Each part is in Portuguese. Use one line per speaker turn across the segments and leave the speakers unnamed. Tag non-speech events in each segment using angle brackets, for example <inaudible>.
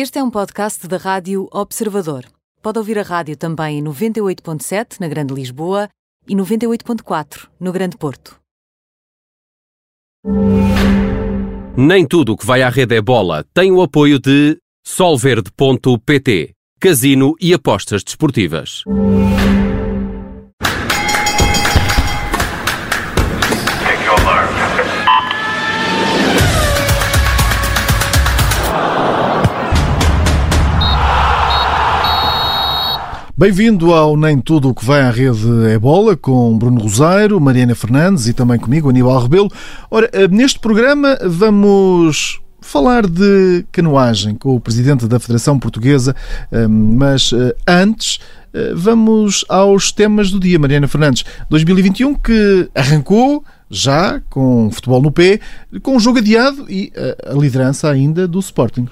Este é um podcast da Rádio Observador. Pode ouvir a rádio também em 98.7 na Grande Lisboa e 98.4 no Grande Porto.
Nem tudo o que vai à rede é bola tem o apoio de Solverde.pt, casino e apostas desportivas.
Bem-vindo ao Nem Tudo o que vai à rede é bola, com Bruno Rosário, Mariana Fernandes e também comigo, Aníbal Rebelo. Ora, eh, neste programa vamos falar de canoagem com o presidente da Federação Portuguesa, eh, mas eh, antes vamos aos temas do dia, Mariana Fernandes. 2021 que arrancou já com futebol no pé, com o jogo adiado e a liderança ainda do Sporting.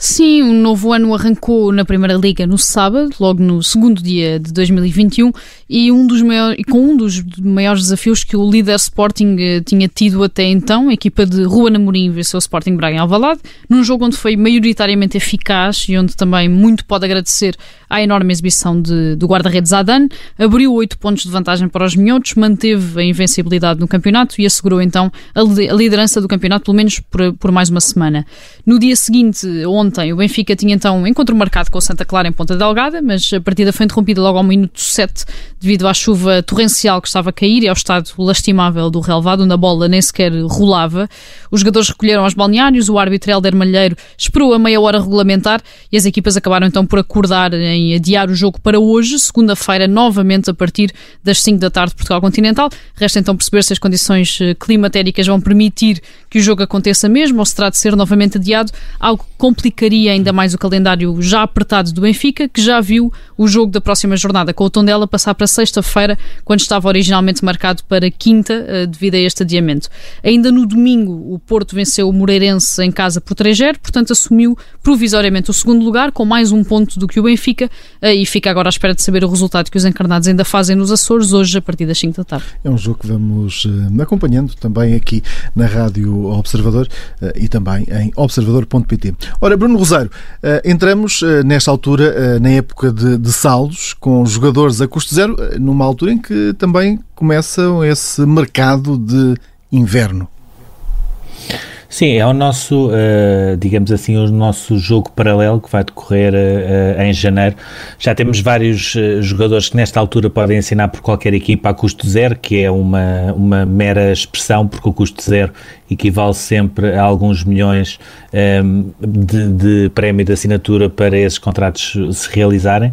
Sim, o novo ano arrancou na Primeira Liga no sábado, logo no segundo dia de 2021, e um dos maiores, com um dos maiores desafios que o líder Sporting eh, tinha tido até então, a equipa de Rua Namorim venceu o Sporting Braga em Alvalade, num jogo onde foi maioritariamente eficaz e onde também muito pode agradecer à enorme exibição de, do guarda-redes Adan, abriu oito pontos de vantagem para os minhotos, manteve a invencibilidade no campeonato e assegurou então a, a liderança do campeonato pelo menos por, por mais uma semana. No dia seguinte, ontem o Benfica tinha então um encontro marcado com o Santa Clara em Ponta Delgada, mas a partida foi interrompida logo ao minuto 7 devido à chuva torrencial que estava a cair e ao estado lastimável do relevado, onde a bola nem sequer rolava. Os jogadores recolheram aos balneários, o árbitro Helder Malheiro esperou a meia hora regulamentar e as equipas acabaram então por acordar em adiar o jogo para hoje, segunda-feira, novamente a partir das 5 da tarde, Portugal Continental. Resta então perceber se as condições eh, climatéricas vão permitir que o jogo aconteça mesmo ou se terá de ser novamente adiado, algo que complicaria ainda mais o calendário já apertado do Benfica, que já viu o jogo da próxima jornada com o Tondela passar para sexta-feira, quando estava originalmente marcado para quinta, eh, devido a este adiamento. Ainda no domingo, o Porto venceu o Moreirense em casa por 3-0, portanto assumiu provisoriamente o segundo lugar, com mais um ponto do que o Benfica, eh, e fica agora à espera de saber o resultado que os encarnados ainda fazem nos Açores, hoje a partir das 5 da tarde.
É um jogo que vamos uh, acompanhando também aqui na Rádio Observador e também em observador.pt. Ora, Bruno Rosário, entramos nesta altura na época de, de saldos, com jogadores a custo zero, numa altura em que também começa esse mercado de inverno.
Sim, é o nosso, uh, digamos assim, o nosso jogo paralelo que vai decorrer uh, em janeiro. Já temos vários uh, jogadores que nesta altura podem assinar por qualquer equipa a custo zero, que é uma, uma mera expressão, porque o custo zero equivale sempre a alguns milhões de, de prémio de assinatura para esses contratos se realizarem.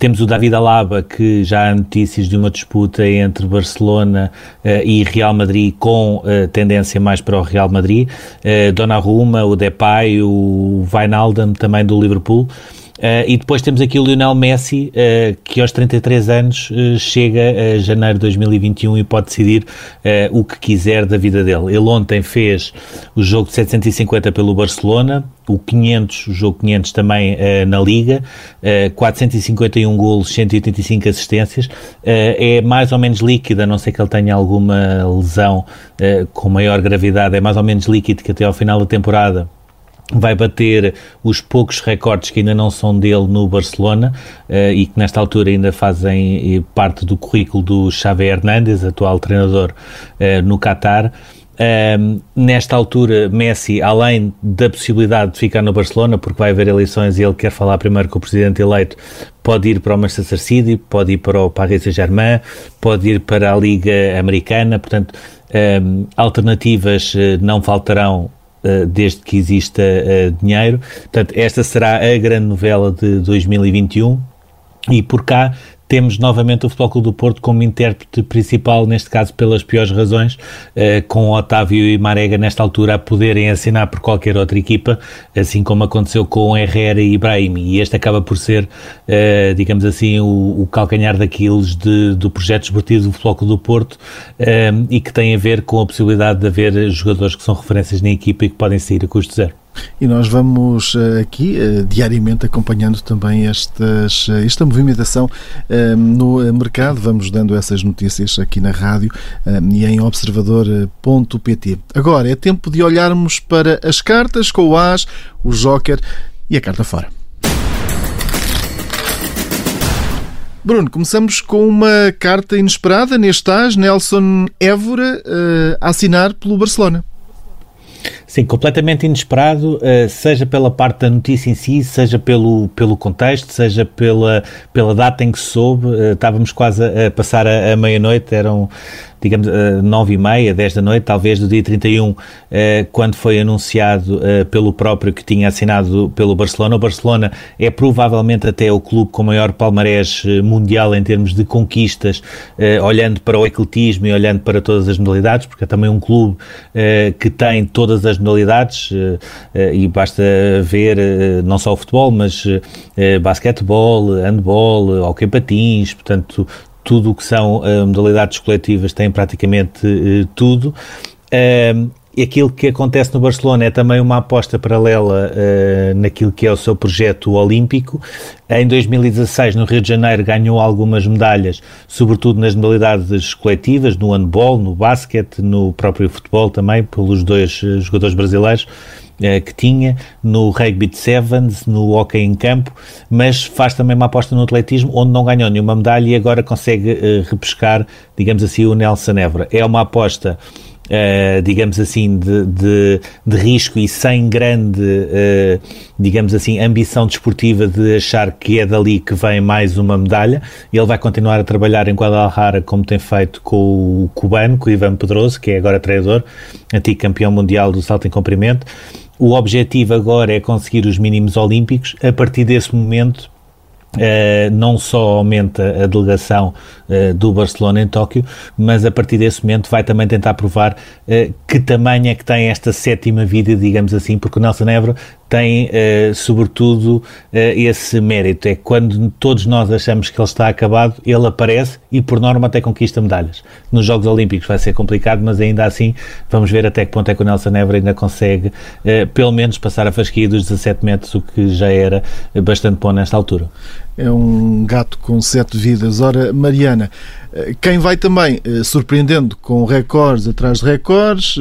Temos o David Alaba, que já há notícias de uma disputa entre Barcelona uh, e Real Madrid, com uh, tendência mais para o Real Madrid. Uh, Donnarumma, o Depay, o Wijnaldum, também do Liverpool. Uh, e depois temos aqui o Lionel Messi, uh, que aos 33 anos uh, chega a janeiro de 2021 e pode decidir o que quiser da vida dele. Ele ontem fez o jogo de 750 pelo Barcelona, o 500, o jogo 500 também na Liga, 451 golos, 185 assistências. é mais ou menos líquida, a não ser que ele tenha alguma lesão com maior gravidade, é mais ou menos líquido que até ao final da temporada vai bater os poucos recordes que ainda não são dele no Barcelona uh, e que nesta altura ainda fazem eh, parte do currículo do Xavi Hernández, atual treinador uh, no Qatar. Nesta altura, Messi, além da possibilidade de ficar no Barcelona, porque vai haver eleições e ele quer falar primeiro com o presidente eleito, pode ir para o Manchester City, pode ir para o Paris Saint-Germain, pode ir para a Liga Americana, portanto, alternativas não faltarão eh, desde que exista eh, dinheiro. Portanto, esta será a grande novela de 2021 e por cá temos novamente o Futebol Clube do Porto como intérprete principal, neste caso pelas piores razões, eh, com Otávio e Marega nesta altura a poderem assinar por qualquer outra equipa, assim como aconteceu com Herrera e Ibrahim. E este acaba por ser, eh, digamos assim, o, o calcanhar daqueles de, do projeto esportivo do Futebol Clube do Porto eh, e que tem a ver com a possibilidade de haver jogadores que são referências na equipa e que podem sair a custo zero.
E nós vamos eh, aqui uh, diariamente acompanhando também estas, uh, esta movimentação no mercado. Vamos dando essas notícias aqui na rádio e em observador.pt. Agora é tempo de olharmos para as cartas com o As, o Joker e a carta fora. Bruno, começamos com uma carta inesperada, neste estás, Nelson Évora, a assinar pelo Barcelona.
Sim, completamente inesperado, uh, seja pela parte da notícia em si, seja pelo, pelo contexto, seja pela, pela data em que se soube. Uh, estávamos quase a, passar a, a meia-noite, eram digamos, uh, 9 e meia, 10 da noite, talvez do dia 31, uh, quando foi anunciado pelo próprio que tinha assinado pelo Barcelona. O Barcelona é provavelmente até o clube com maior palmarés mundial em termos de conquistas, olhando para o ecletismo e olhando para todas as modalidades, porque é também um clube que tem todas as modalidades e basta ver não só o futebol, mas basquetebol, handball, hockey patins, portanto tudo o que são modalidades coletivas tem praticamente tudo. Uh, aquilo que acontece no Barcelona é também uma aposta paralela uh, naquilo que é o seu projeto olímpico. Em 2016, no Rio de Janeiro, ganhou algumas medalhas, sobretudo nas modalidades coletivas, no handball, no basquete, no próprio futebol também, pelos dois jogadores brasileiros. Eh, que tinha no rugby de sevens, no hockey em campo, mas faz também uma aposta no atletismo, onde não ganhou nenhuma medalha e agora consegue uh, repescar, digamos assim, o Nelson Évora. É uma aposta Uh, digamos assim, de, de, de, risco e sem grande, uh, digamos assim, ambição desportiva de achar que é dali que vem mais uma medalha. Ele vai continuar a trabalhar em Guadalajara como tem feito com o cubano, com o Ivan Pedroso, que é agora treinador, antigo campeão mundial do salto em comprimento. O objetivo agora é conseguir os mínimos olímpicos. A partir desse momento, Uh, não só aumenta a delegação uh, do Barcelona em Tóquio, mas a partir desse momento vai também tentar provar uh, que tamanho é que tem esta sétima vida, digamos assim, porque o Nelson Évora tem, uh, sobretudo, uh, esse mérito. É quando todos nós achamos que ele está acabado, ele aparece e, por norma, até conquista medalhas. Nos Jogos Olímpicos vai ser complicado, mas ainda assim vamos ver até que ponto é que o Nelson Évora ainda consegue, uh, pelo menos, passar a fasquia dos 17 metros, o que já era bastante bom nesta altura.
É um gato com sete vidas. Ora, Mariana, quem vai também surpreendendo com recordes atrás de recordes,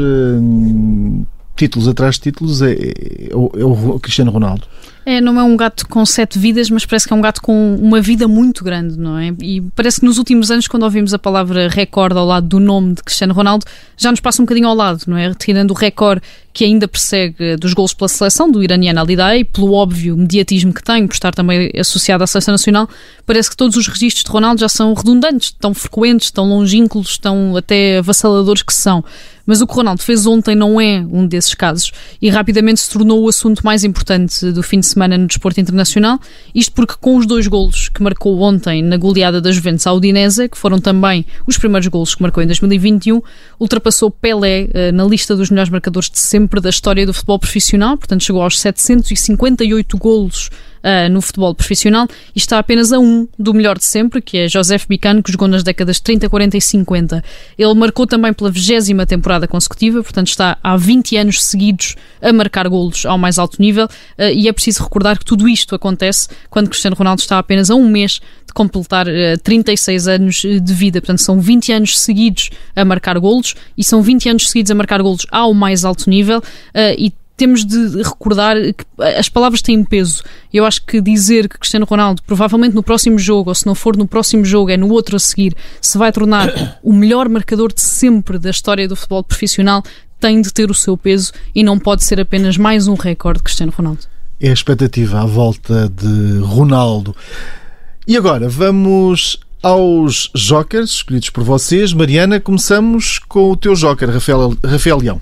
títulos atrás de títulos é, é, é, o, Cristiano Ronaldo.
É, não é um gato com sete vidas, mas parece que é um gato com uma vida muito grande, não é? E parece que nos últimos anos, quando ouvimos a palavra recorde ao lado do nome de Cristiano Ronaldo, já nos passa um bocadinho ao lado, não é? Retirando o recorde que ainda persegue dos gols pela seleção do iraniano Alidai e pelo óbvio mediatismo que tem, por estar também associado à seleção nacional, parece que todos os registros de Ronaldo já são redundantes, tão frequentes, tão longínquos, tão até avassaladores que são. Mas o que Ronaldo fez ontem não é um desses casos e rapidamente se tornou o assunto mais importante do fim de semana no desporto internacional. Isto porque, com os dois golos que marcou ontem na goleada da Juventus à Udinese, que foram também os primeiros golos que marcou em 2021, ultrapassou Pelé eh, na lista dos melhores marcadores de sempre da história do futebol profissional, portanto chegou aos 758 golos uh, no futebol profissional e está apenas a um do melhor de sempre, que é Joseph Bicano, que jogou nas décadas 30, 40 e 50. Ele marcou também pela vigésima temporada consecutiva, portanto está há 20 anos seguidos a marcar golos ao mais alto nível uh, e é preciso recordar que tudo isto acontece quando Cristiano Ronaldo está apenas a um mês de completar uh, ah, 36 anos de vida. Portanto, são 20 anos seguidos a marcar golos e são 20 anos seguidos a marcar golos ao mais alto nível uh, e temos de recordar que as palavras têm peso. Eu acho que dizer que Cristiano Ronaldo, provavelmente no próximo jogo, ou se não for no próximo jogo, é no outro a seguir, se vai tornar o melhor marcador de sempre da história do futebol profissional, tem de ter o seu peso e não pode ser apenas mais um recorde de Cristiano Ronaldo.
É a expectativa à volta de Ronaldo. E agora vamos aos jokers escolhidos por vocês. Mariana, começamos com o teu joker, Rafael, Rafael Leão.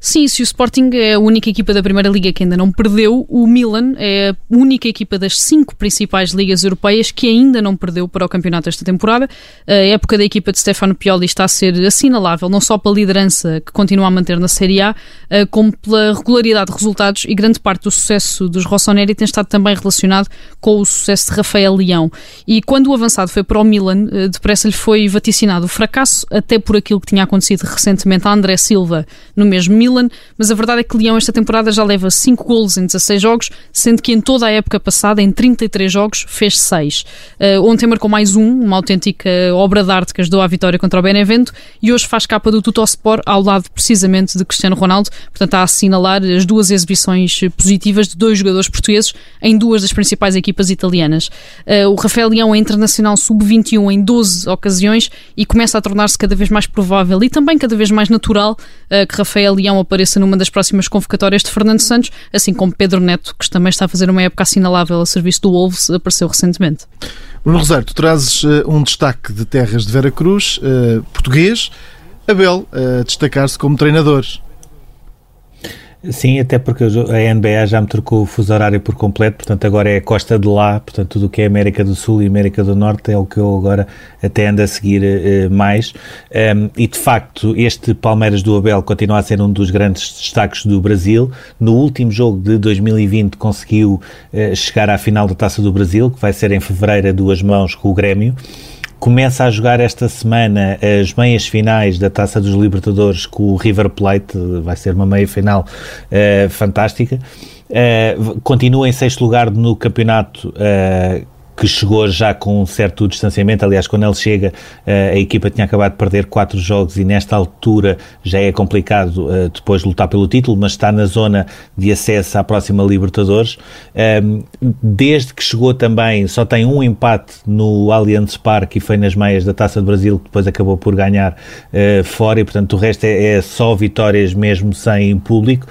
Sim, se o Sporting é a única equipa da Primeira Liga que ainda não perdeu, o Milan é a única equipa das cinco principais ligas europeias que ainda não perdeu para o campeonato esta temporada. A época da equipa de Stefano Pioli está a ser assinalável, não só pela liderança que continua a manter na Série A, eh, como pela regularidade de resultados e grande parte do sucesso dos Rossoneri tem estado também relacionado com o sucesso de Rafael Leão. E quando o avançado foi para o Milan, eh, depressa lhe foi vaticinado o fracasso, até por aquilo que tinha acontecido recentemente a André Silva no mês mesmo Milan, mas a verdade é que Leão esta temporada já leva 5 golos em 16 jogos, sendo que em toda a época passada, em 33 jogos, fez 6. Uh, ontem marcou mais um, uma autêntica obra de arte que ajudou à vitória contra o Benevento e hoje faz capa do Tutosport ao lado precisamente de Cristiano Ronaldo, portanto a assinalar as duas exibições positivas de dois jogadores portugueses em duas das principais equipas italianas. Uh, o Rafael Leão é internacional sub-21 em 12 ocasiões e começa a tornar-se cada vez mais provável e também cada vez mais natural uh, que Rafael Leão apareça numa das próximas convocatórias de Fernando Santos, assim como Pedro Neto, que também está a fazer uma época assinalável a serviço do Wolves, apareceu recentemente.
Bruno Rosário, tu trazes uh, um destaque de terras de Vera Cruz, português, Abel, a destacar-se como treinador.
Sim, até porque a NBA já me trocou o fuso horário por completo, portanto agora é a costa de lá, portanto tudo o que é América do Sul e América do Norte é o que eu agora até ando a seguir uh, mais. Um, e de facto, este Palmeiras do Abel continua a ser um dos grandes destaques do Brasil. No último jogo de 2020 conseguiu uh, chegar à final da Taça do Brasil, que vai ser em fevereiro a duas mãos com o Grêmio começa a jogar esta semana as meias finais da Taça dos Libertadores com o River Plate, vai ser uma meia final uh, fantástica. Uh, continua em sexto lugar no campeonato uh, que chegou já com um certo distanciamento. Aliás, quando ele chega, eh, a equipa tinha acabado de perder quatro jogos e nesta altura já é complicado eh, depois lutar pelo título, mas está na zona de acesso à próxima Libertadores. Ehm, desde que chegou também, só tem um empate no Allianz Parque e foi nas meias da Taça do Brasil, que depois acabou por ganhar eh, fora e, portanto, o resto é, é só vitórias mesmo sem público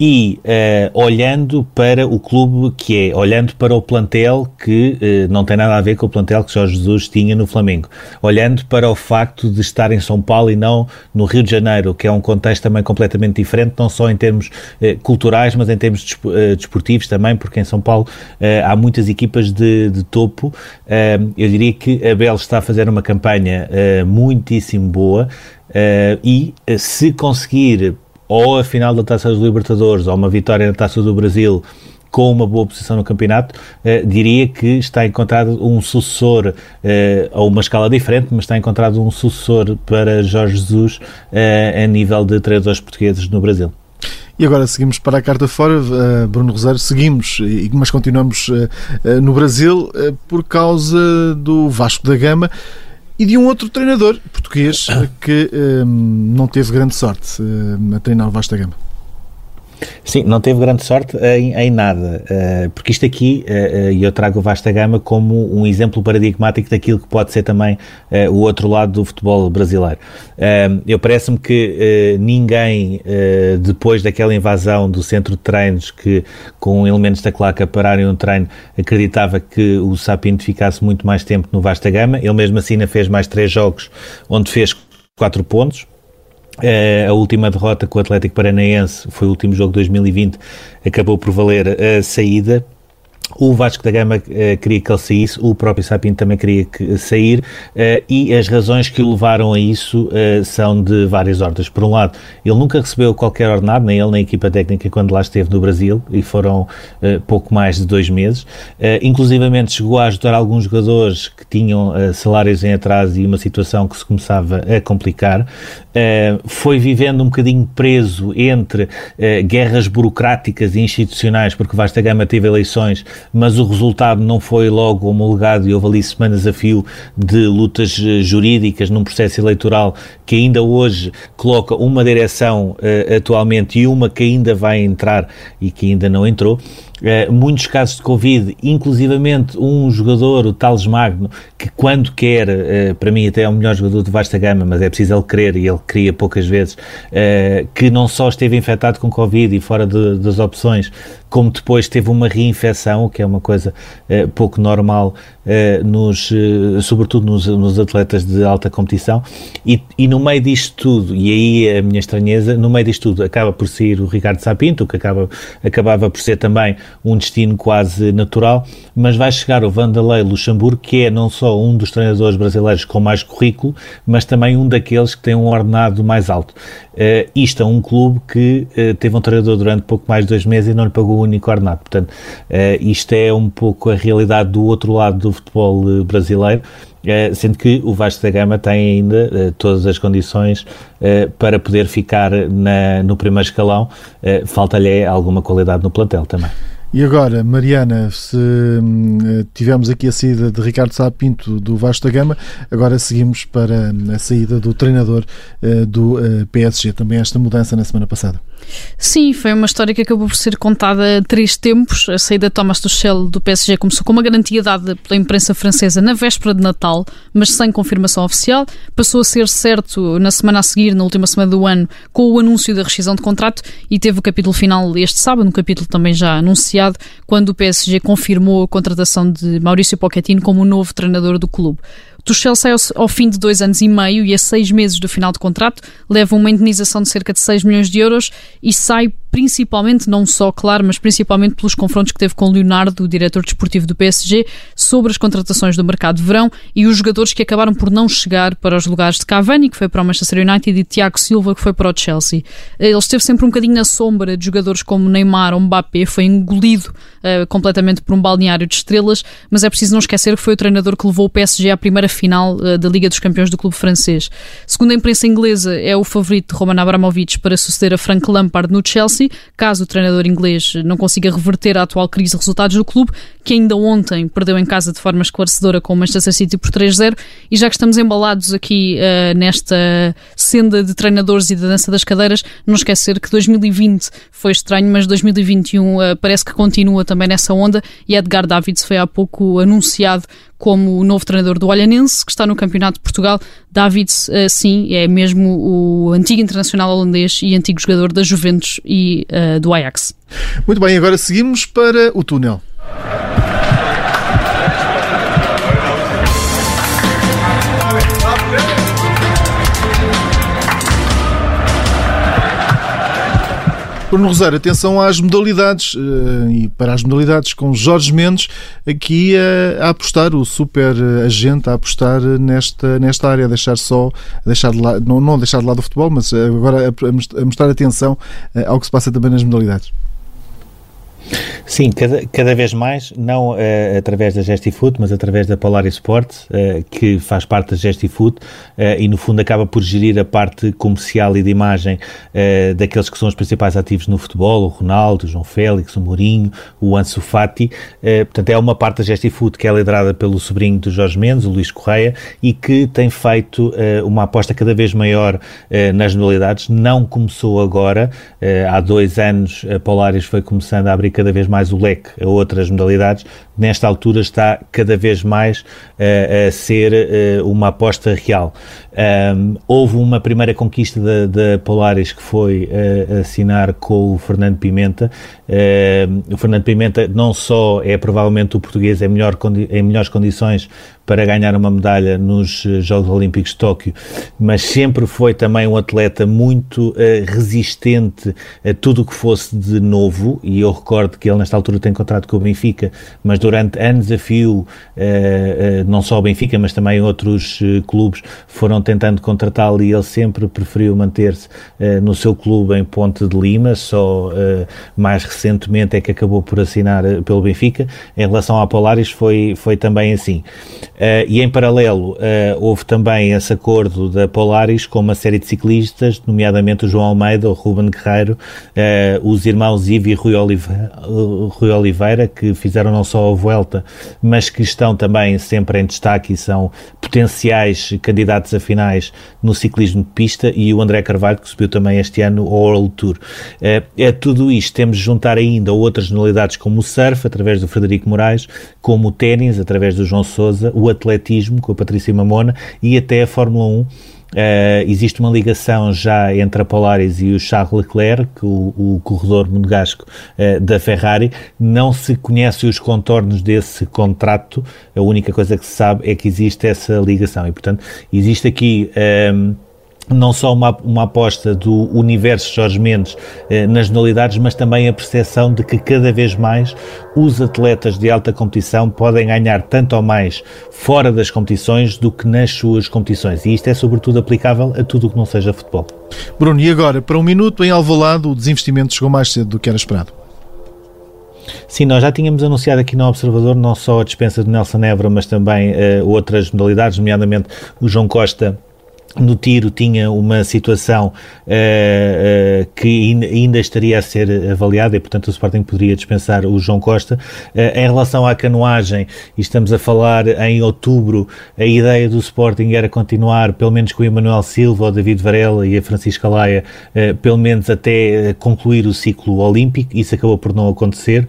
e uh, olhando para o clube que é, olhando para o plantel que uh, não tem nada a ver com o plantel que Jorge Jesus tinha no Flamengo, olhando para o facto de estar em São Paulo e não no Rio de Janeiro, que é um contexto também completamente diferente, não só em termos uh, culturais, mas em termos desportivos também, porque em São Paulo há muitas equipas de, de topo. eu diria que a Bel está a fazer uma campanha muitíssimo boa e se conseguir ou a final da Taça dos Libertadores ou uma vitória na Taça do Brasil com uma boa posição no campeonato, eh, diria que está encontrado um sucessor, eh, a uma escala diferente, mas está encontrado um sucessor para Jorge Jesus eh, a nível de treinadores portugueses no Brasil.
E agora seguimos para a carta fora, uh, Bruno Rosário, seguimos, mas continuamos uh, uh, no Brasil por causa do Vasco da Gama e de um outro treinador português que um, não teve grande sorte um, a treinar o Vasta Gama.
Sim, não teve grande sorte em, em nada, uh, porque isto aqui, e uh, uh, eu trago o Vasta Gama como um exemplo paradigmático daquilo que pode ser também o outro lado do futebol brasileiro. eu parece-me que ninguém, depois daquela invasão do centro de treinos, que com elementos da claca pararem um treino, acreditava que o Sapinto ficasse muito mais tempo no Vasta Gama. Ele mesmo assim fez mais três jogos, onde fez quatro pontos, Uh, a última derrota com o Atlético Paranaense foi o último jogo de 2020, acabou por valer a saída o Vasco da Gama uh, queria que ele saísse, o próprio Sapinto também queria que, sair, uh, e as razões que o levaram a isso uh, são de várias ordens. Por um lado, ele nunca recebeu qualquer ordenado, nem ele nem a equipa técnica, quando lá esteve no Brasil, e foram pouco mais de dois meses. inclusivamente chegou a ajudar alguns jogadores que tinham salários em atraso e uma situação que se começava a complicar. foi vivendo um bocadinho preso entre guerras burocráticas e institucionais, porque o Vasco da Gama teve eleições mas o resultado não foi logo homologado e houve ali semanas a fio de lutas eh, jurídicas num processo eleitoral que ainda hoje coloca uma direção uh, atualmente e uma que ainda vai entrar e que ainda não entrou. Uh, muitos casos de Covid, inclusivamente um jogador, o Tales Magno, que quando quer, uh, para mim até é o melhor jogador de vasta gama, mas é preciso ele querer e ele cria poucas vezes, uh, que não só esteve infectado com Covid e fora de, das opções, como depois teve uma reinfecção, o que é uma coisa pouco normal, nos, sobretudo nos, nos, atletas de alta competição, e, e, no meio disto tudo, e aí a minha estranheza, no meio disto tudo acaba por sair o Ricardo Sapinto, que acaba, acabava por ser também um destino quase natural, mas vai chegar o Vanderlei Luxemburgo, que é não só um dos treinadores brasileiros com mais currículo, mas também um daqueles que tem um ordenado mais alto. Uh, isto é um clube que uh, teve um treinador durante pouco mais de dois meses e não lhe pagou o único ordenado. Portanto, uh, isto é um pouco a realidade do outro lado do futebol brasileiro sendo que o Vasco da Gama tem ainda todas as condições para poder ficar na, no primeiro escalão, falta-lhe alguma qualidade no plantel também.
E agora, Mariana, se hum, tivemos aqui a saída de Ricardo Sá Pinto do Vasco da Gama, agora seguimos para hum, a saída do treinador do PSG. Também esta mudança na semana passada.
Sim, foi uma história que acabou por ser contada a três tempos. A saída de Thomas Tuchel do PSG começou com uma garantia dada pela imprensa francesa na véspera de Natal, mas sem confirmação oficial. Passou a ser certo na semana a seguir, na última semana do ano, com o anúncio da rescisão de contrato e teve o capítulo final este sábado, um capítulo também já anunciado quando o PSG confirmou a contratação de Maurício Pochettino como o novo treinador do clube. Tuchel sai ao, ao, fim de dois anos e meio e a seis meses do final do contrato, leva uma indenização de cerca de 6 milhões de euros e sai principalmente, não só, claro, mas principalmente pelos confrontos que teve com Leonardo, o diretor desportivo do PSG, sobre as contratações do mercado de verão e os jogadores que acabaram por não chegar para os lugares de Cavani, que foi para o Manchester United, e Tiago Silva, que foi para o Chelsea. Ele esteve sempre um bocadinho na sombra de jogadores como Neymar ou Mbappé, foi engolido uh, completamente por um balneário de estrelas, mas é preciso não esquecer que foi o treinador que levou o PSG à primeira final uh, da Liga dos Campeões do clube francês. Segundo a imprensa inglesa, é o favorito de Roman Abramovich para suceder a Frank Lampard no Chelsea, caso o treinador inglês não consiga reverter a atual crise de resultados do clube, que ainda ontem perdeu em casa de forma esclarecedora com o Manchester City por 3-0. E já que estamos embalados aqui uh, nesta senda de treinadores e da dança das cadeiras, não esquecer que 2020 foi estranho, mas 2021 uh, parece que continua também nessa onda. E Edgar Davids foi há pouco anunciado como o novo treinador do Olhanense, que está no Campeonato de Portugal. Davids, uh, sim, é mesmo o antigo internacional holandês e antigo jogador da Juventus e uh, do Ajax.
Muito bem, agora seguimos para o túnel. Bruno Rosário, atenção às modalidades uh, e para as modalidades com Jorge Mendes aqui uh, a apostar, o super agente a apostar nesta, nesta área, a deixar só, a deixar de lado, não, não deixar de lado o futebol, mas agora a, a mostrar atenção ao que se passa também nas modalidades.
Sim, cada, cada vez mais, não uh, através da Gestifood, mas através da Polaris Sports, uh, que faz parte da Gestifood uh, e no fundo acaba por gerir a parte comercial e de imagem daqueles que são os principais ativos no futebol, o Ronaldo, o João Félix, o Mourinho, o Ansu Fati. portanto, é uma parte da Gestifood que é liderada pelo sobrinho do Jorge Mendes, o Luís Correia, e que tem feito uma aposta cada vez maior nas modalidades. Não começou agora, há dois anos a Polaris foi começando a abrir cada vez mais o leque a outras modalidades, nesta altura está cada vez mais uh, a ser uh, uma aposta real. Um, houve uma primeira conquista da, Polaris que foi uh, assinar com o Fernando Pimenta. o Fernando Pimenta não só é provavelmente o português em, melhor, em melhores condições para ganhar uma medalha nos Jogos Olímpicos de Tóquio, mas sempre foi também um atleta muito uh, resistente a tudo o que fosse de novo, e eu recordo que ele nesta altura tem contrato com o Benfica, mas durante anos a fio, uh, uh, não só o Benfica, mas também outros clubes foram tentando contratá-lo e ele sempre preferiu manter-se no seu clube em Ponte de Lima, só mais recentemente é que acabou por assinar pelo Benfica. Em relação à Polaris foi, foi também assim. Uh, e em paralelo, uh, houve também esse acordo da Polaris com uma série de ciclistas, nomeadamente o João Almeida, o Ruben Guerreiro, uh, os irmãos Ivo e Rui Oliveira, Rui Oliveira, que fizeram não só a Vuelta, mas que estão também sempre em destaque e são potenciais candidatos a finais no ciclismo de pista, e o André Carvalho, que subiu também este ano ao World Tour. é tudo isto, temos de juntar ainda outras modalidades como o surf, através do Frederico Moraes, como o ténis, através do João Sousa, o atletismo com a Patrícia Mamona e até a Fórmula 1. Uh, existe uma ligação já entre a Polaris e o Charles Leclerc, o, o corredor monegasco uh, da Ferrari. Não se conhece os contornos desse contrato, a única coisa que se sabe é que existe essa ligação e, portanto, existe aqui. Um, eh, não só uma, uma aposta do universo Jorge Mendes eh, nas modalidades, mas também a percepção de que cada vez mais os atletas de alta competição podem ganhar tanto ou mais fora das competições do que nas suas competições. E isto é sobretudo aplicável a tudo o que não seja futebol.
Bruno, e agora, para um minuto em Alvalade, o desinvestimento chegou mais cedo do que era esperado.
Sim, nós já tínhamos anunciado aqui no Observador não só a dispensa de Nelson Évora, mas também uh, outras modalidades, nomeadamente o João Costa no tiro tinha uma situação uh, uh, que ainda estaria a ser avaliada e, portanto, o Sporting poderia dispensar o João Costa. Uh, em relação à canoagem, e estamos a falar em outubro, a ideia do Sporting era continuar, pelo menos com o Emanuel Silva, o David Varela e a Francisca Laia, pelo menos até concluir o ciclo olímpico. Isso acabou por não acontecer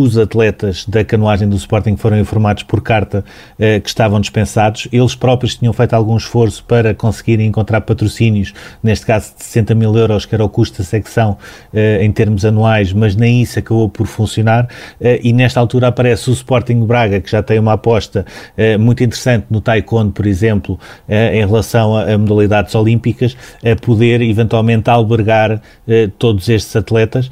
os atletas da canoagem do Sporting foram informados por carta eh, que estavam dispensados. Eles próprios tinham feito algum esforço para conseguirem encontrar patrocínios, neste caso de 60 mil euros, que era o custo da secção eh, em termos anuais, mas nem isso acabou por funcionar. Eh, e nesta altura aparece o Sporting Braga, que já tem uma aposta eh, muito interessante no Taekwondo, por exemplo, eh, em relação a, a, modalidades olímpicas, a poder eventualmente albergar eh, todos estes atletas.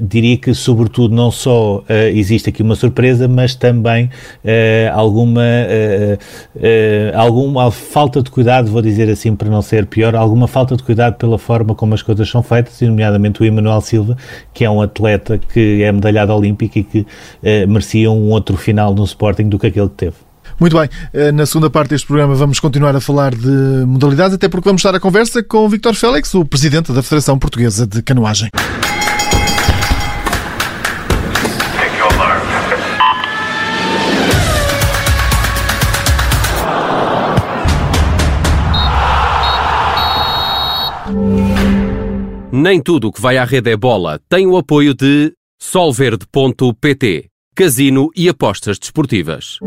diria que, sobretudo, não só existe aqui uma surpresa, mas também uh, alguma, uh, alguma falta de cuidado, vou dizer assim para não ser pior, alguma falta de cuidado pela forma como as coisas são feitas, e nomeadamente o Emanuel Silva, que é um atleta que é medalhado olímpico e que merecia um outro final no Sporting do que aquele que teve.
Muito bem, na segunda parte deste programa vamos continuar a falar de modalidades, até porque vamos estar a conversa com o Victor Félix, o presidente da Federação Portuguesa de Canoagem.
Nem tudo o que vai à rede é bola tem o apoio de Solverde.pt, Casino e Apostas Desportivas.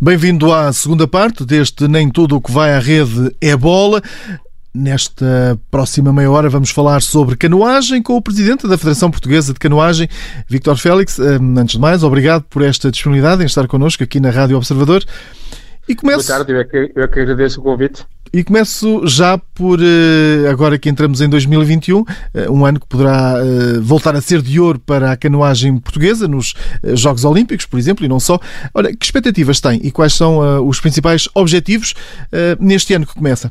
Bem-vindo à segunda parte deste Nem Tudo o que vai à rede é bola. Nesta próxima meia hora vamos falar sobre canoagem com o Presidente da Federação Portuguesa de Canoagem, Victor Félix. Antes de mais, obrigado por esta disponibilidade em estar connosco aqui na Rádio Observador.
E começo... Boa tarde, eu é, que, eu é que agradeço o convite.
E começo já por, eh, agora que entramos em 2021, eh, um ano que poderá eh, voltar a ser de ouro para a canoagem portuguesa nos Jogos Olímpicos, por exemplo, e não só. Olha, que expectativas tem e quais são os principais objetivos neste ano que começa?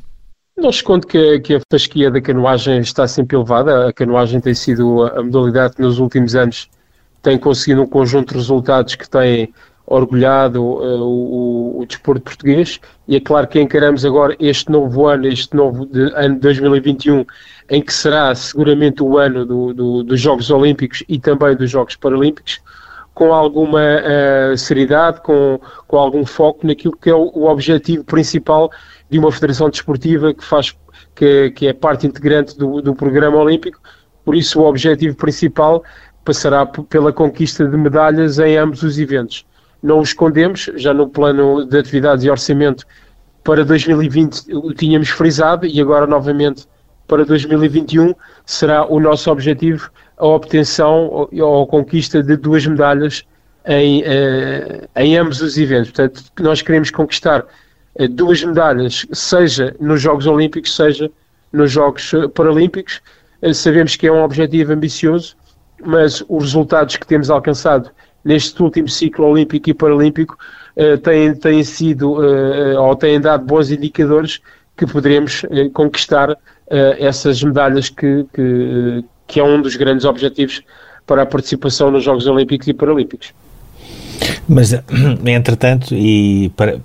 Não escondo que, que a fasquia da canoagem está sempre elevada. A canoagem tem sido a modalidade que nos últimos anos tem conseguido um conjunto de resultados que tem orgulhado uh, o, o, desporto português e é claro que encaramos agora este novo ano, este novo de, ano 2021, em que será seguramente o ano do, do, dos Jogos Olímpicos e também dos Jogos Paralímpicos, com alguma uh, seriedade, com, com algum foco naquilo que é o, o objetivo principal de uma federação desportiva que faz que, que é parte integrante do, do programa olímpico. Por isso, o objetivo principal passará pela conquista de medalhas em ambos os eventos. Não o escondemos, já no plano de atividades e orçamento para 2020 o tínhamos frisado e agora novamente para 2021 será o nosso objetivo a obtenção ou a conquista de duas medalhas em, eh, em ambos os eventos. Portanto, nós queremos conquistar duas medalhas, seja nos Jogos Olímpicos, seja nos Jogos eh, Paralímpicos. Eh, sabemos que é um objetivo ambicioso, mas os resultados que temos alcançado neste último ciclo olímpico e paralímpico têm, têm sido ou têm dado bons indicadores que poderemos conquistar essas medalhas que, que, que é um dos grandes objetivos para a participação nos Jogos Olímpicos e Paralímpicos.
Mas, <clears throat> entretanto, e para,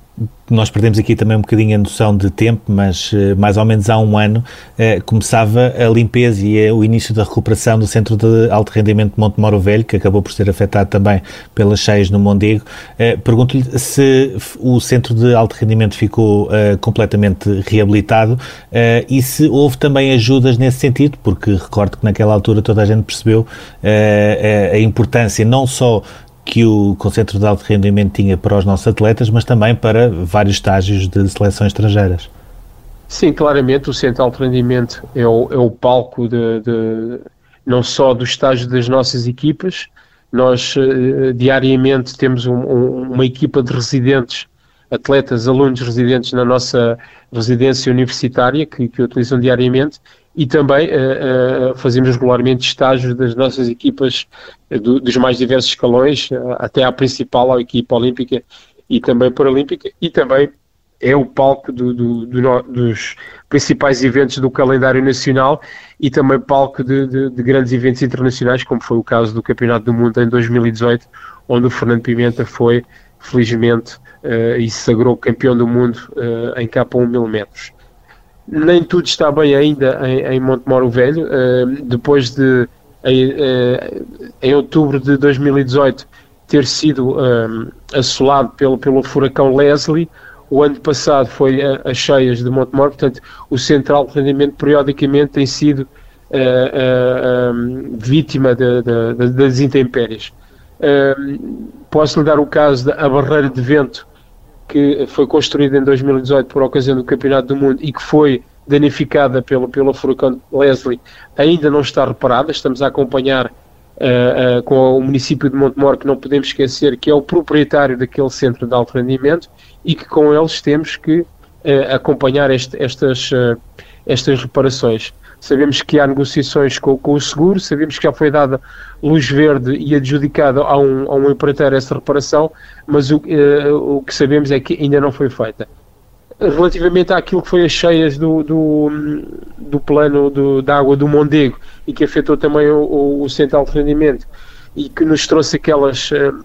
nós perdemos aqui também um bocadinho a noção de tempo, mas eh, mais ou menos há um ano eh, começava a limpeza e é o início da recuperação do Centro de Alto Rendimento de Monte Moro Velho, que acabou por ser afetado também pelas cheias no Mondego. Eh, Pergunto-lhe se o Centro de Alto Rendimento ficou eh, completamente reabilitado eh, e se houve também ajudas nesse sentido, porque recordo que naquela altura toda a gente percebeu a importância não só que o Concentro de Alto Rendimento tinha para os nossos atletas, mas também para vários estágios de seleções estrangeiras.
Sim, claramente o Centro de Alto Rendimento é o, é o palco de, de, não só do estágio das nossas equipas, nós uh, diariamente temos um, um, uma equipa de residentes atletas, alunos residentes na nossa residência universitária, que, que utilizam diariamente, e também uh, uh, fazemos regularmente estágios das nossas equipas do, dos mais diversos escalões, até à principal, à equipa olímpica e também paralímpica, e também é o palco do, do, do, dos principais eventos do calendário nacional e também palco de, de, de, grandes eventos internacionais, como foi o caso do Campeonato do Mundo em 2018, onde o Fernando Pimenta foi, felizmente, uh, e se sagrou campeão do mundo uh, em capa 1 mil metros. Nem tudo está bem ainda em, em Montemoro Velho, uh, depois de, em, em, outubro de 2018, ter sido assolado pelo, pelo furacão Leslie, o ano passado foi as cheias de Montemor, portanto, o central de rendimento periodicamente tem sido uh, uh, um, vítima de, de, de, das intempéries. Uh, posso lhe dar o caso da barreira de vento que foi construída em 2018 por ocasião do Campeonato do Mundo e que foi danificada pelo, pelo furacão Leslie, ainda não está reparada. Estamos a acompanhar uh, uh, com o município de Montemor, que não podemos esquecer que é o proprietário daquele centro de alto rendimento e que com eles temos que uh, acompanhar este, estas, estas reparações. Sabemos que há negociações com, com, o seguro, sabemos que já foi dada luz verde e adjudicada a um, a um empreiteiro essa reparação, mas o, o que sabemos é que ainda não foi feita relativamente àquilo que foi as cheias do, do, do plano do, da água do Mondego e que afetou também o, o, central de rendimento e que nos trouxe aquelas uh,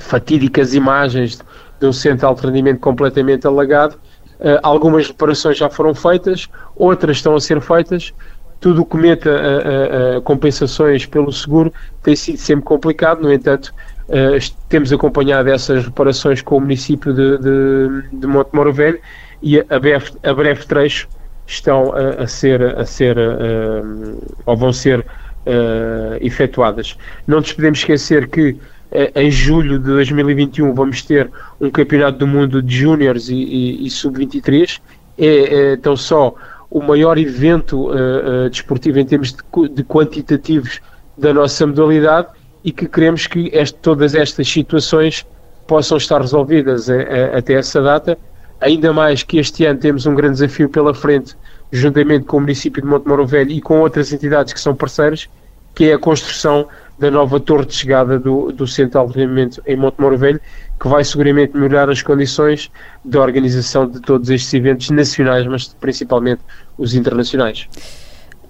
fatídicas imagens de um central de rendimento completamente alagado. Uh, algumas reparações já foram feitas, outras estão a ser feitas. Tudo o que meta uh, compensações pelo seguro tem sido sempre complicado, no entanto, temos acompanhado essas reparações com o município de, de, de Montemoro Velho e a breve, a breve trecho estão a, a ser, a ser uh, ou vão ser uh, efetuadas. Não nos podemos esquecer que uh, em julho de 2021 vamos ter um campeonato do mundo de júniores e, e, e sub-23. É, é tão só o maior evento desportivo em termos de, de, quantitativos da nossa modalidade e que queremos que este, todas estas situações possam estar resolvidas até essa data ainda mais que este ano temos um grande desafio pela frente, juntamente com o município de Montemoro Velho e com outras entidades que são parceiras, que é a construção da nova torre de chegada do, do Central de Rendimento em Montemoro Velho, que vai seguramente melhorar as condições de organização de todos estes eventos nacionais, mas principalmente os internacionais.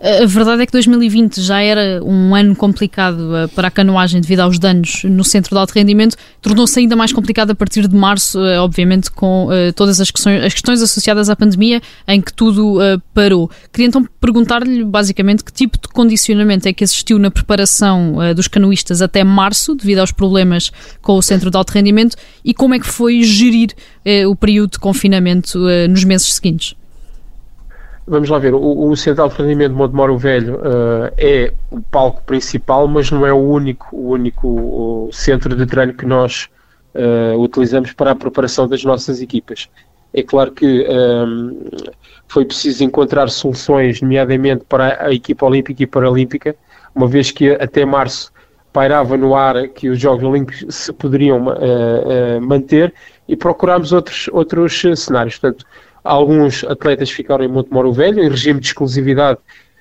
A verdade é que 2020 já era um ano complicado eh, para a canoagem devido aos danos no centro de alto rendimento, tornou-se ainda mais complicado a partir de março, eh, obviamente com uh, todas as questões, as questões, associadas à pandemia, em que tudo parou. Queria então perguntar-lhe basicamente que tipo de condicionamento é que existiu na preparação dos canoístas até março, devido aos problemas com o centro de alto rendimento, e como é que foi gerir o período de confinamento nos meses seguintes.
Vamos lá ver, o, o Central de Rendimento Montemoro Velho uh, é o palco principal, mas não é o único, o único centro de treino que nós uh, utilizamos para a preparação das nossas equipas. É claro que um, eh, foi preciso encontrar soluções, nomeadamente para a equipa olímpica e paralímpica, uma vez que até março pairava no ar que os Jogos Olímpicos se poderiam uh, manter e procurámos outros, outros cenários. Portanto, Alguns atletas ficaram em Montemoro Velho, em regime de exclusividade,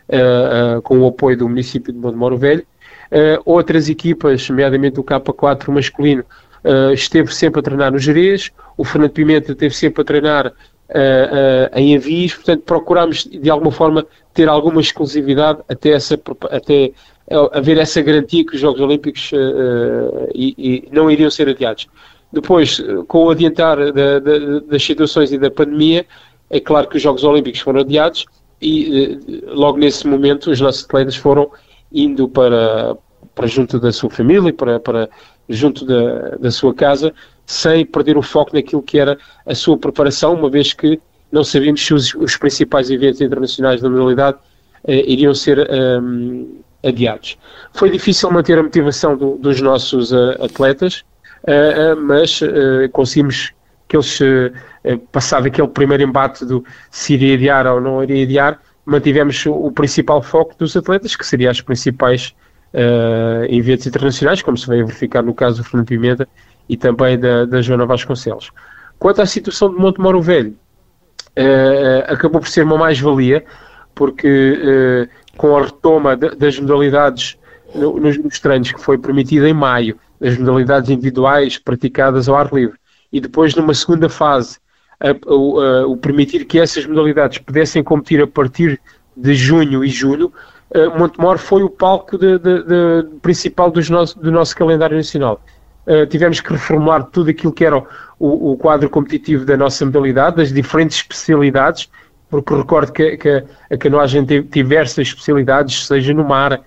uh, uh, com o apoio do município de Montemoro Velho. Uh, outras equipas, nomeadamente o K4 masculino, esteve sempre a treinar no Jerez, o Fernando Pimenta esteve sempre a treinar em Avis, portanto procurámos de alguma forma ter alguma exclusividade até, essa, até haver essa garantia que os Jogos Olímpicos e, e não iriam ser adiados. Depois, com o adiantar da, da, das situações e da pandemia, é claro que os Jogos Olímpicos foram adiados e eh, logo nesse momento os nossos atletas foram indo para, para junto da sua família, para, para junto da, da sua casa, sem perder o foco naquilo que era a sua preparação, uma vez que não sabíamos se os, os principais eventos internacionais da modalidade eh, iriam ser ehm, adiados. Foi difícil manter a motivação do, dos nossos uh, atletas, mas uh, conseguimos que eles, uh, passado aquele primeiro embate do se iria adiar ou não iria adiar, mantivemos o, o principal foco dos atletas, que seriam as principais eventos internacionais, como se veio verificar no caso do Fernando Pimenta e também da, da Joana Vasconcelos. Quanto à situação de Montemoro Velho, acabou por ser uma mais-valia, porque com a retoma das modalidades nos, treinos que foi permitida em maio, das modalidades individuais praticadas ao ar livre, e depois numa segunda fase a, a, a, o permitir que essas modalidades pudessem competir a partir de junho e julho, Montemor foi o palco de, de, de, principal dos nosso, do nosso calendário nacional. Tivemos que reformular tudo aquilo que era o, o, quadro competitivo da nossa modalidade, das diferentes especialidades, porque recordo que, que a canoagem tem diversas especialidades, seja no mar,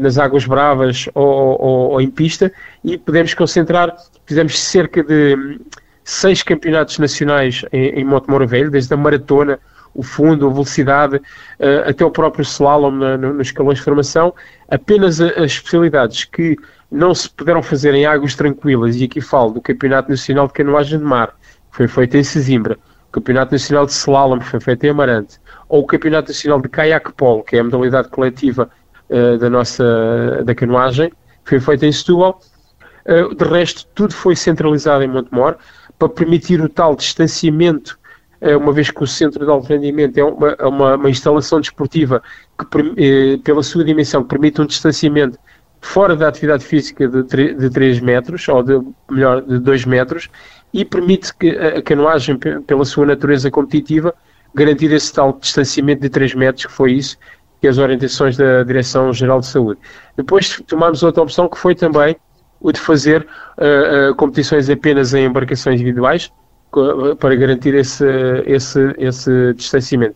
nas águas bravas ou, ou, ou, em pista, e podemos concentrar, fizemos cerca de seis campeonatos nacionais em, em Montemor Velho, desde a maratona, o fundo, a velocidade, uh, até o próprio slalom na, no, nos escalões de formação, apenas as especialidades que não se puderam fazer em águas tranquilas, e aqui falo do Campeonato Nacional de Canoagem de Mar, que foi feito em Sesimbra, o Campeonato Nacional de Slalom, que foi feito em Amarante, ou o Campeonato Nacional de Kayak Polo, que é a modalidade coletiva uh, da nossa da canoagem, foi feito em Setúbal. Uh, de resto, tudo foi centralizado em Montemor, para permitir o tal distanciamento, eh, uma vez que o centro de alto rendimento é uma, é uma, uma instalação desportiva que, eh, pela sua dimensão, permite um distanciamento fora da atividade física de, 3, de 3 metros, ou de, melhor, de 2 metros, e permite que a canoagem, pela sua natureza competitiva, garantir esse tal distanciamento de 3 metros, que foi isso que as orientações da Direção-Geral de Saúde. Depois tomámos outra opção, que foi também o de fazer uh, uh, competições apenas em embarcações individuais para garantir esse, esse, esse distanciamento.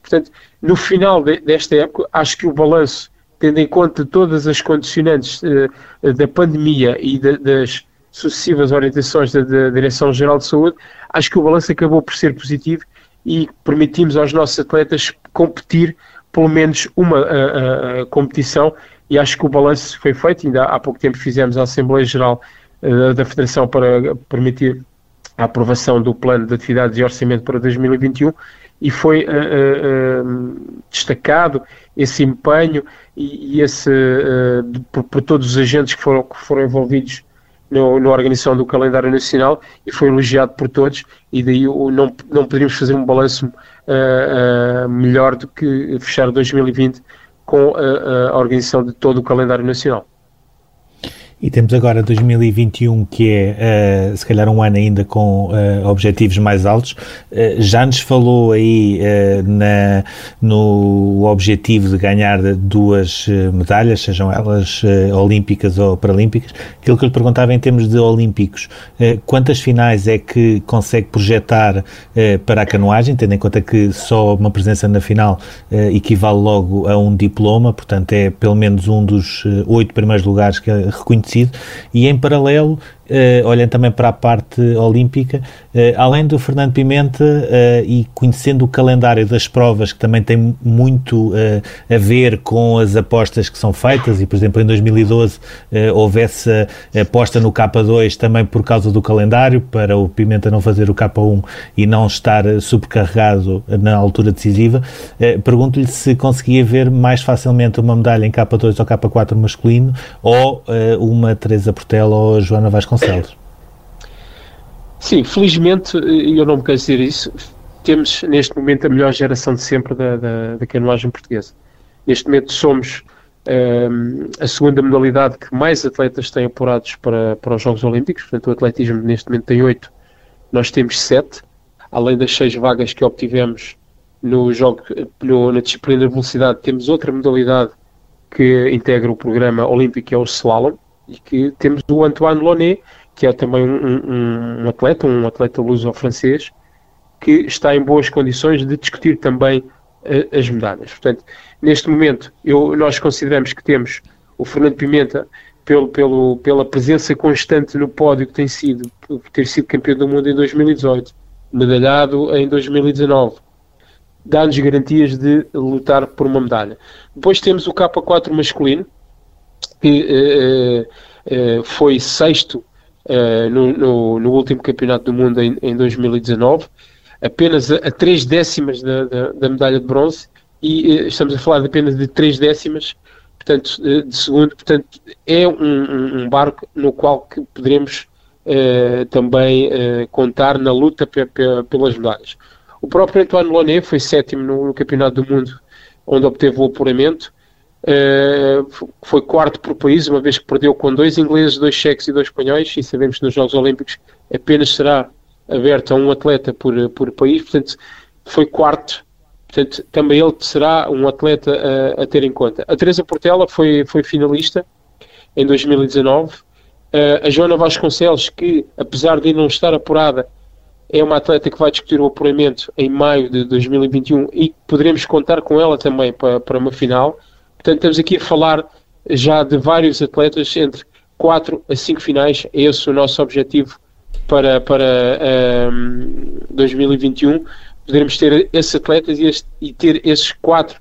Portanto, no final de, desta época, acho que o balanço, tendo em conta todas as condicionantes uh, da pandemia e de, das sucessivas orientações da, da Direção-Geral de Saúde, acho que o balanço acabou por ser positivo e permitimos aos nossos atletas competir pelo menos uma competição e acho que o balanço foi feito, ainda há pouco tempo fizemos a Assembleia Geral uh, da Federação para permitir a aprovação do plano de atividades e orçamento para 2021 e foi uh, uh, destacado esse empenho e, e esse por, por, todos os agentes que foram, que foram envolvidos no, na organização do calendário nacional e foi elogiado por todos e daí não, não poderíamos fazer um balanço melhor do que fechar 2020 com a, a organização de todo o calendário nacional.
E temos agora 2021, que é uh, se calhar um ano ainda com uh, objetivos mais altos. Uh, já nos falou aí na, no objetivo de ganhar duas medalhas, sejam elas olímpicas ou paralímpicas. Aquilo que eu lhe perguntava em termos de olímpicos, quantas finais é que consegue projetar para a canoagem, tendo em conta que só uma presença na final equivale logo a um diploma, portanto é pelo menos um dos oito primeiros lugares que é reconhecido acontecido e em paralelo uh, olhando também para a parte olímpica, uh, além do Fernando Pimenta uh, e conhecendo o calendário das provas, que também tem muito a ver com as apostas que são feitas, e por exemplo em 2012 houve essa aposta no K2 também por causa do calendário, para o Pimenta não fazer o K1 e não estar subcarregado na altura decisiva. Pergunto-lhe se conseguia ver mais facilmente uma medalha em K2 ou K4 masculino ou uma Teresa Portela ou Joana Vasconcelos Vasconcelos.
Sim, felizmente, e eu não me canso de dizer isso, temos neste momento a melhor geração de sempre da, da, da canoagem portuguesa. Neste momento somos um, a segunda modalidade que mais atletas têm apurados para, para os Jogos Olímpicos, portanto o atletismo neste momento tem oito, nós temos sete, além das seis vagas que obtivemos no jogo, no, na disciplina de velocidade, temos outra modalidade que integra o programa olímpico, que é o slalom, e que temos o Antoine Lonet, que é também um, um atleta, um atleta luso-francês, que está em boas condições de discutir também uh, as medalhas. Portanto, neste momento, eu, nós consideramos que temos o Fernando Pimenta, pelo, pelo, pela presença constante no pódio que tem sido, por ter sido campeão do mundo em 2018, medalhado em 2019, dá-nos garantias de lutar por uma medalha. Depois temos o K4 masculino, que uh, uh, foi sexto no, no, no, último campeonato do mundo em, em 2019, apenas a, a três décimas da, da, da, medalha de bronze, e estamos a falar de apenas de três décimas portanto, de segundo, portanto, é um, um, barco no qual que poderemos uh, também uh, contar na luta pelas medalhas. O próprio Antoine Lonet foi sétimo no, no, Campeonato do Mundo, onde obteve o apuramento. Foi quarto por país, uma vez que perdeu com dois ingleses, dois cheques e dois espanhóis, e sabemos que nos Jogos Olímpicos apenas será aberto a um atleta por, por país, portanto, foi quarto Portanto, também ele será um atleta a, a, ter em conta. A Teresa Portela foi, foi finalista em 2019. Uh, a Joana Vasconcelos, que apesar de não estar apurada, é uma atleta que vai discutir o apuramento em maio de 2021 e poderemos contar com ela também para, para uma final. Portanto, estamos aqui a falar já de vários atletas entre 4 a 5 finais. É esse o nosso objetivo para, para uh, 2021 podermos ter esses atletas e, este, e ter esses quatro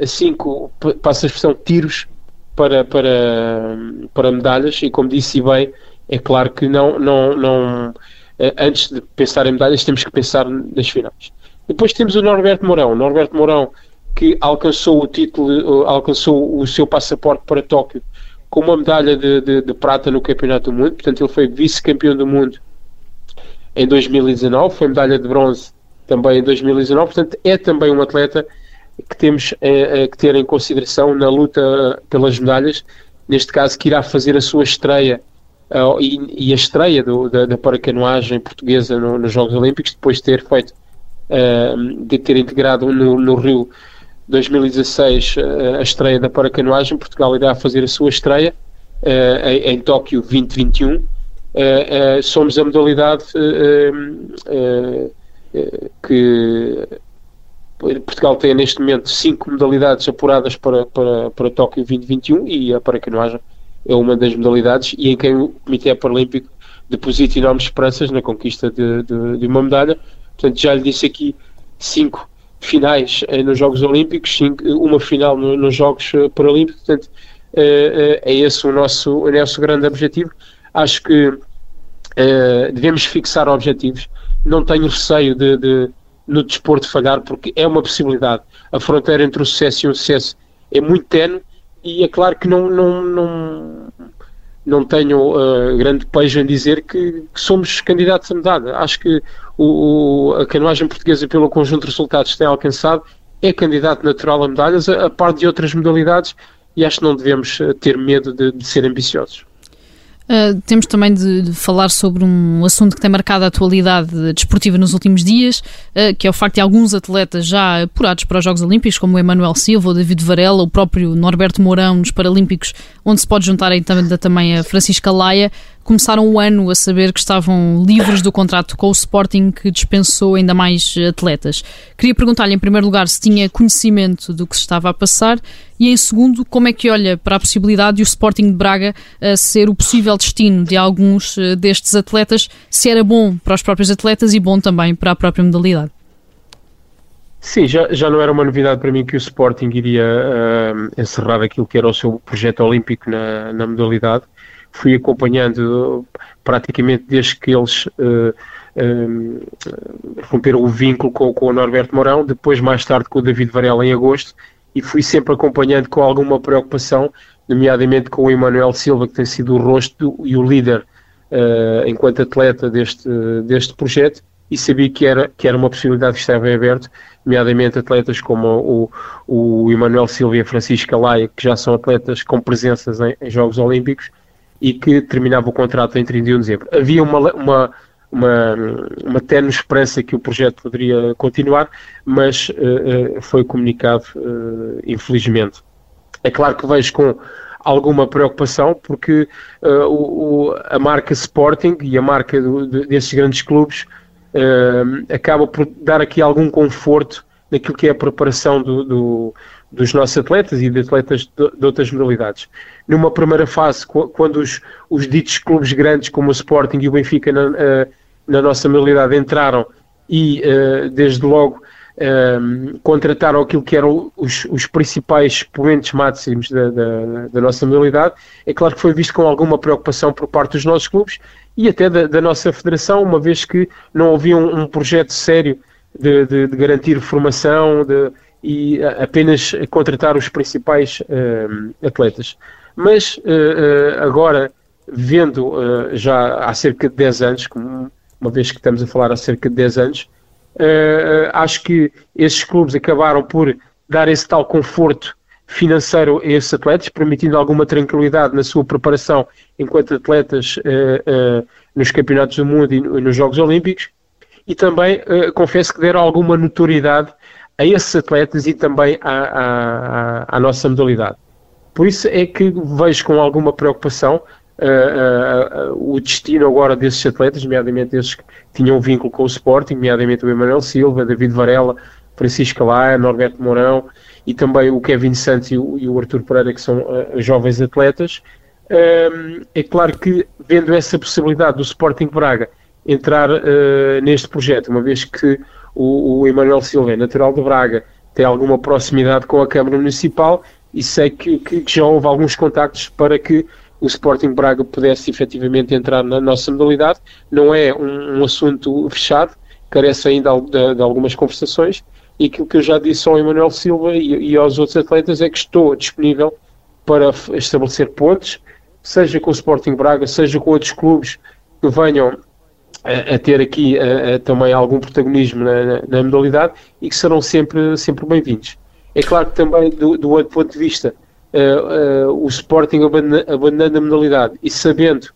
a cinco, passa a expressão, tiros para, para, para medalhas e como disse bem, é claro que não, não, não eh, antes de pensar em medalhas temos que pensar nas finais. Depois temos o Norberto Mourão, Norberto Mourão que alcançou o título, alcançou o seu passaporte para Tóquio com uma medalha de, de, de prata no Campeonato do Mundo, portanto ele foi vice-campeão do mundo em 2019, foi medalha de bronze também em 2019, portanto é também um atleta que temos é, é, que ter em consideração na luta pelas medalhas, neste caso que irá fazer a sua estreia uh, e, e, a estreia do, da, da paracanoagem portuguesa no, nos Jogos Olímpicos, depois de ter feito, uh, de ter integrado no, no Rio 2016 uh, a estreia da paracanoagem, Portugal irá fazer a sua estreia em, em Tóquio 2021. somos a modalidade que Portugal tem neste momento cinco modalidades apuradas para, para, para Tóquio 2021 e a paracanoagem é uma das modalidades e em quem o Comitê Paralímpico deposita enormes esperanças na conquista de, de, de, uma medalha. Portanto, já lhe disse aqui cinco finais eh, nos Jogos Olímpicos, cinco, uma final no, nos Jogos eh, Paralímpicos. Portanto, eh, é esse o nosso, o nosso grande objetivo. Acho que devemos fixar objetivos não tenho receio de, de, no desporto falhar, porque é uma possibilidade. A fronteira entre o sucesso e o sucesso é muito tenue e é claro que não, não, não, não tenho uh, grande pejo em dizer que, que, somos candidatos a medalha. Acho que o, o, a canoagem portuguesa, pelo conjunto de resultados que tem alcançado, é candidato natural a medalhas, a, a par de outras modalidades, e acho que não devemos eh, ter medo de, de ser ambiciosos.
Uh, temos também de, de, falar sobre um assunto que tem marcado a atualidade desportiva nos últimos dias, uh, que é o facto de alguns atletas já apurados para os Jogos Olímpicos, como o Emanuel Silva, o David Varela, o próprio Norberto Mourão nos Paralímpicos, onde se pode juntar também, também a Francisca Laia, começaram o ano a saber que estavam livres do contrato com o Sporting, que dispensou ainda mais atletas. Queria perguntar-lhe, em primeiro lugar, se tinha conhecimento do que se estava a passar e, em segundo, como é que olha para a possibilidade de o Sporting de Braga a ser o possível destino de alguns eh, destes atletas, se era bom para os próprios atletas e bom também para a própria modalidade.
Sim, já, já não era uma novidade para mim que o Sporting iria uh, encerrar aquilo que era o seu projeto olímpico na, na modalidade fui acompanhando praticamente desde que eles uh, romperam o vínculo com, com o Norberto Mourão, depois mais tarde com o David Varela em agosto, e fui sempre acompanhando com alguma preocupação, nomeadamente com o Emanuel Silva, que tem sido o rosto e o líder uh, enquanto atleta deste, deste projeto, e sabia que era, que era uma possibilidade que estava em aberto, nomeadamente atletas como o, o Emanuel Silva e a Francisca Laia, que já são atletas com presenças em, em Jogos Olímpicos, e que terminava o contrato em 31 de dezembro. Havia uma, uma, uma, uma tenue esperança que o projeto poderia continuar, mas uh, foi comunicado, uh, infelizmente. É claro que vejo com alguma preocupação, porque uh, o, a marca Sporting e a marca do, de, desses grandes clubes acaba por dar aqui algum conforto naquilo que é a preparação do, do dos nossos atletas e de atletas de, de, outras modalidades. Numa primeira fase, quando os, os ditos clubes grandes como o Sporting e o Benfica na, uh, na nossa modalidade entraram e uh, desde logo uh, contrataram aquilo que eram os, os principais expoentes máximos da, da, da, nossa modalidade, é claro que foi visto com alguma preocupação por parte dos nossos clubes e até da, da nossa federação, uma vez que não havia um, um projeto sério de, de, de garantir formação, de e apenas contratar os principais uh, atletas. Mas uh, agora, vendo uh, já há cerca de 10 anos, uma vez que estamos a falar há cerca de 10 anos, acho que esses clubes acabaram por dar esse tal conforto financeiro a esses atletas, permitindo alguma tranquilidade na sua preparação enquanto atletas nos campeonatos do mundo e nos Jogos Olímpicos, e também confesso que deram alguma notoriedade a esses atletas e também à, à, à nossa modalidade. Por isso é que vejo com alguma preocupação uh, uh, o destino agora desses atletas, nomeadamente esses que tinham vínculo com o Sporting, nomeadamente o Emanuel Silva, David Varela, Francisco Laia, Norberto Mourão e também o Kevin Santos e o, e o Artur Pereira, que são uh, jovens atletas. é claro que, vendo essa possibilidade do Sporting Braga entrar neste projeto, uma vez que o, o Emanuel Silva é natural de Braga, tem alguma proximidade com a Câmara Municipal e sei que, que, já houve alguns contactos para que o Sporting Braga pudesse efetivamente entrar na nossa modalidade. Não é um, um assunto fechado, carece ainda de, de, algumas conversações. E aquilo que eu já disse ao Emanuel Silva e, e, aos outros atletas é que estou disponível para estabelecer pontos, seja com o Sporting Braga, seja com outros clubes que venham a, ter aqui a, também algum protagonismo na, na, na, modalidade e que serão sempre, sempre bem-vindos. É claro que também, do, do outro ponto de vista, uh, uh, o Sporting abandonando a modalidade e sabendo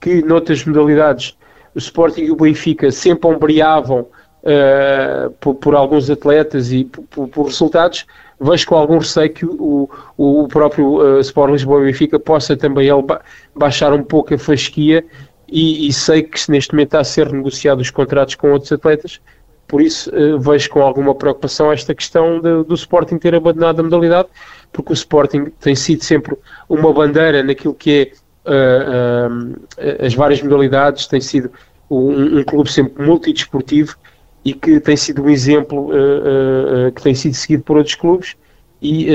que noutras modalidades o Sporting e o Benfica sempre ombreavam uh, por, por, alguns atletas e por, por, resultados, vejo com algum receio que o, o próprio uh, Sport Lisboa Benfica possa também ele baixar um pouco a fasquia e, e, sei que neste momento está a ser negociado os contratos com outros atletas, por isso uh, vejo com alguma preocupação esta questão de, do Sporting ter abandonado a modalidade, porque o Sporting tem sido sempre uma bandeira naquilo que é uh, uh, as várias modalidades, tem sido um, um, clube sempre multidesportivo e que tem sido um exemplo que tem sido seguido por outros clubes e,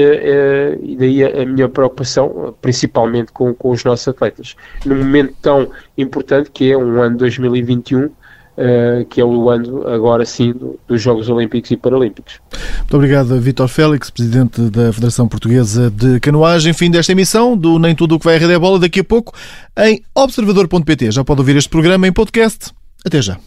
e daí a, a, minha preocupação, principalmente com, com os nossos atletas. Num momento tão importante que é um ano 2021, Uh, que é o ano agora sim do, dos Jogos Olímpicos e Paralímpicos.
Muito obrigado, Vítor Félix, Presidente da Federação Portuguesa de Canoagem. Fim desta emissão do Nem Tudo o que vai a Rede é Bola daqui a pouco em observador.pt. Já pode ouvir este programa em podcast. Até já.